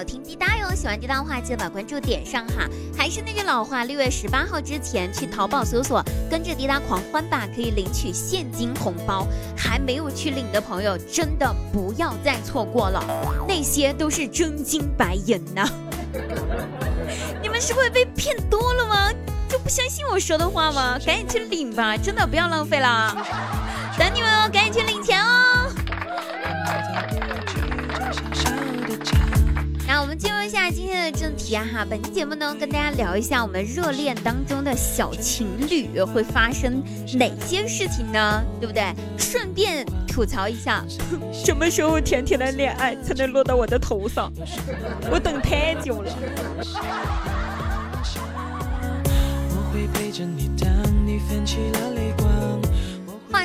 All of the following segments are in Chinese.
要听滴答哟。喜欢滴答的话，记得把关注点上哈。还是那句老话，六月十八号之前去淘宝搜索“跟着滴答狂欢吧”，可以领取现金红包。还没有去领的朋友，真的不要再错过了，那些都是真金白银呐。你们是不是被骗多了吗？就不相信我说的话吗？赶紧去领吧，真的不要浪费了。等你们哦，赶紧去领钱哦。进入一下今天的正题啊哈，本期节目呢跟大家聊一下我们热恋当中的小情侣会发生哪些事情呢？对不对？顺便吐槽一下，什么时候甜甜的恋爱才能落到我的头上？我等太久了。话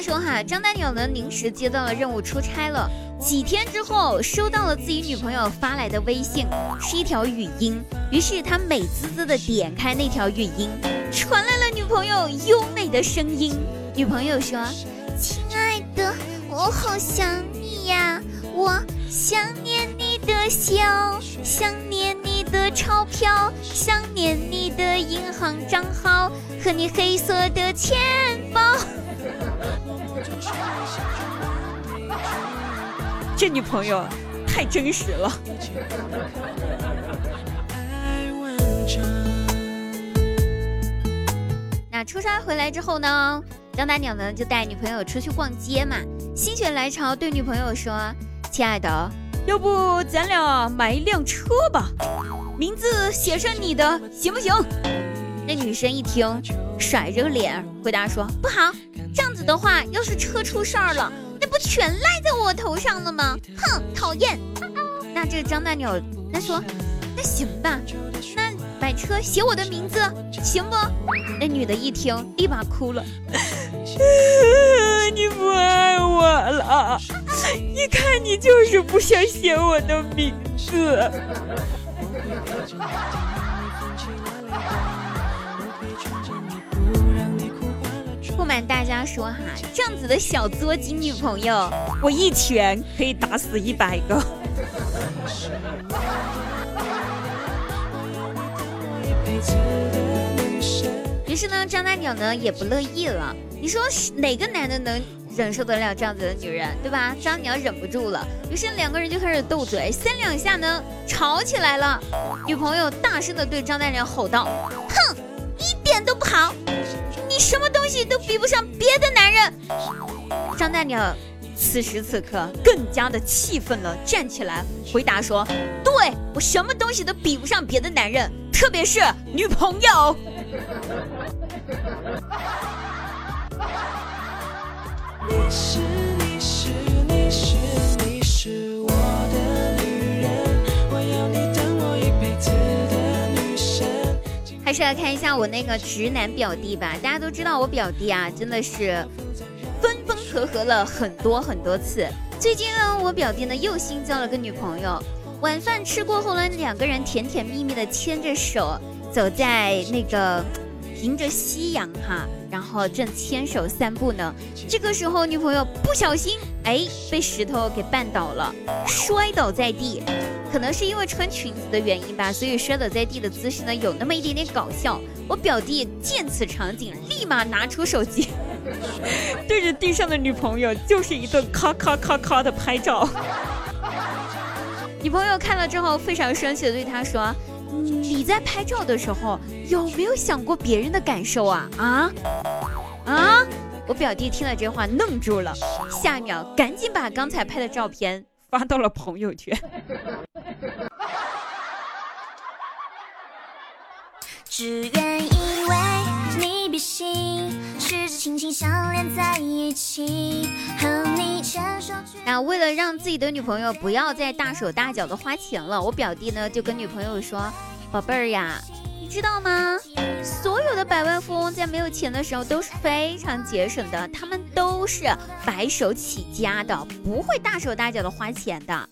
说哈，张大鸟呢临时接到了任务出差了。几天之后，收到了自己女朋友发来的微信，是一条语音。于是他美滋滋的点开那条语音，传来了女朋友优美的声音。女朋友说：“亲爱的，我好想你呀，我想念你的笑，想念你的钞票，想念你的银行账号和你黑色的钱包。”这女朋友太真实了。那出差回来之后呢，张大鸟呢就带女朋友出去逛街嘛，心血来潮对女朋友说：“亲爱的，要不咱俩买一辆车吧，名字写上你的，行不行？”那女生一听，甩着脸回答说：“不好，这样子的话，要是车出事儿了。”那不全赖在我头上了吗？哼，讨厌！那这个张大鸟，他说：“那行吧，那买车写我的名字，行不？”那女的一听，立马哭了：“ 你不爱我了？一看你就是不想写我的名字。”瞒大家说哈，这样子的小作精女朋友，我一拳可以打死一百个。于是呢，张大鸟呢也不乐意了。你说哪个男的能忍受得了这样子的女人，对吧？张鸟忍不住了，于是两个人就开始斗嘴，三两下呢吵起来了。女朋友大声的对张大鸟吼道：“哼，一点都不好。”张大娘此时此刻更加的气愤了，站起来回答说：“对我什么东西都比不上别的男人，特别是女朋友。”你是你是你是是来看一下我那个直男表弟吧。大家都知道我表弟啊，真的是分分合合了很多很多次。最近呢，我表弟呢又新交了个女朋友。晚饭吃过后呢，两个人甜甜蜜蜜的牵着手走在那个迎着夕阳哈，然后正牵手散步呢。这个时候，女朋友不小心哎被石头给绊倒了，摔倒在地。可能是因为穿裙子的原因吧，所以摔倒在地的姿势呢有那么一点点搞笑。我表弟见此场景，立马拿出手机，对着地上的女朋友就是一顿咔咔咔咔的拍照。女朋友看了之后非常生气的对他说：“你在拍照的时候有没有想过别人的感受啊？啊啊！”我表弟听了这话愣住了，下一秒赶紧把刚才拍的照片发到了朋友圈。只愿因为你比心，十指轻轻相连在一起，和你牵手。那为了让自己的女朋友不要再大手大脚的花钱了，我表弟呢就跟女朋友说：“宝贝儿呀。”你知道吗？所有的百万富翁在没有钱的时候都是非常节省的，他们都是白手起家的，不会大手大脚的花钱的。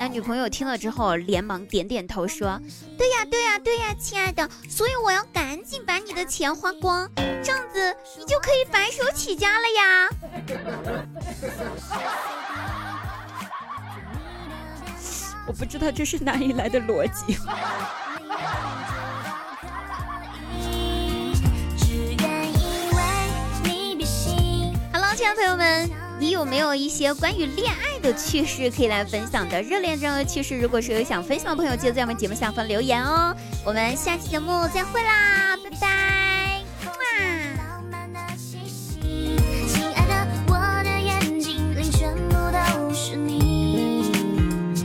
那女朋友听了之后，连忙点点头说：“对呀，对呀，对呀，亲爱的，所以我要赶紧把你的钱花光，这样子你就可以白手起家了呀。”我不知道这是哪里来的逻辑。朋友们，你有没有一些关于恋爱的趣事可以来分享的？热恋中的趣事，如果是有想分享的朋友，记得在我们节目下方留言哦。我们下期节目再会啦，拜拜。